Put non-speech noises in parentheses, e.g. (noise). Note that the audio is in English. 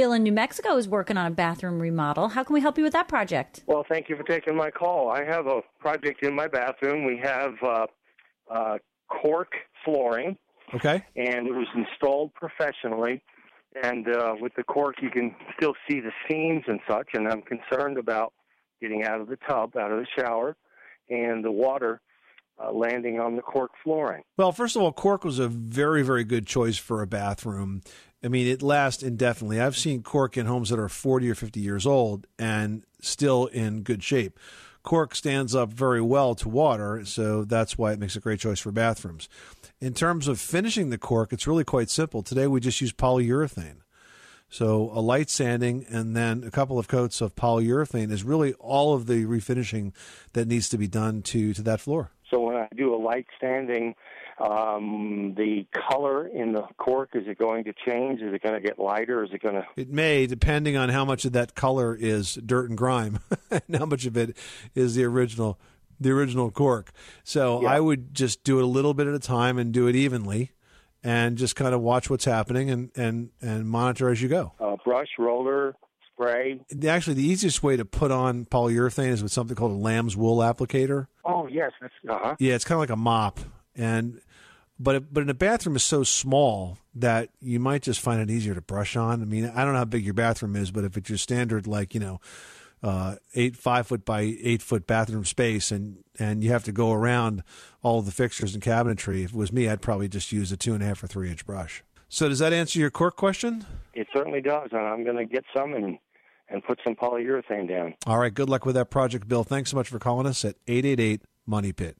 Bill in New Mexico is working on a bathroom remodel. How can we help you with that project? Well, thank you for taking my call. I have a project in my bathroom. We have uh, uh, cork flooring. Okay. And it was installed professionally. And uh, with the cork, you can still see the seams and such. And I'm concerned about getting out of the tub, out of the shower, and the water uh, landing on the cork flooring. Well, first of all, cork was a very, very good choice for a bathroom. I mean, it lasts indefinitely. I've seen cork in homes that are 40 or 50 years old and still in good shape. Cork stands up very well to water, so that's why it makes a great choice for bathrooms. In terms of finishing the cork, it's really quite simple. Today we just use polyurethane. So a light sanding and then a couple of coats of polyurethane is really all of the refinishing that needs to be done to to that floor. So when I do a light sanding, um, the color in the cork is it going to change? Is it going to get lighter? Is it going to? It may, depending on how much of that color is dirt and grime, (laughs) and how much of it is the original the original cork. So Yeah. I would just do it a little bit at a time and do it evenly, and just kind of watch what's happening and and and monitor as you go. Uh, brush, roller, spray. Actually, the easiest way to put on polyurethane is with something called a lamb's wool applicator. Oh yes, that's uh huh. Yeah, it's kind of like a mop, and but it, but in a bathroom is so small that you might just find it easier to brush on. I mean, I don't know how big your bathroom is, but if it's your standard like you know, uh, eight five foot by eight foot bathroom space, and and you have to go around all the fixtures and cabinetry, if it was me, I'd probably just use a two and a half or three inch brush. So does that answer your cork question? It certainly does, and I'm going to get some and and put some polyurethane down. All right, good luck with that project, Bill. Thanks so much for calling us at eight eight eight Money Pit.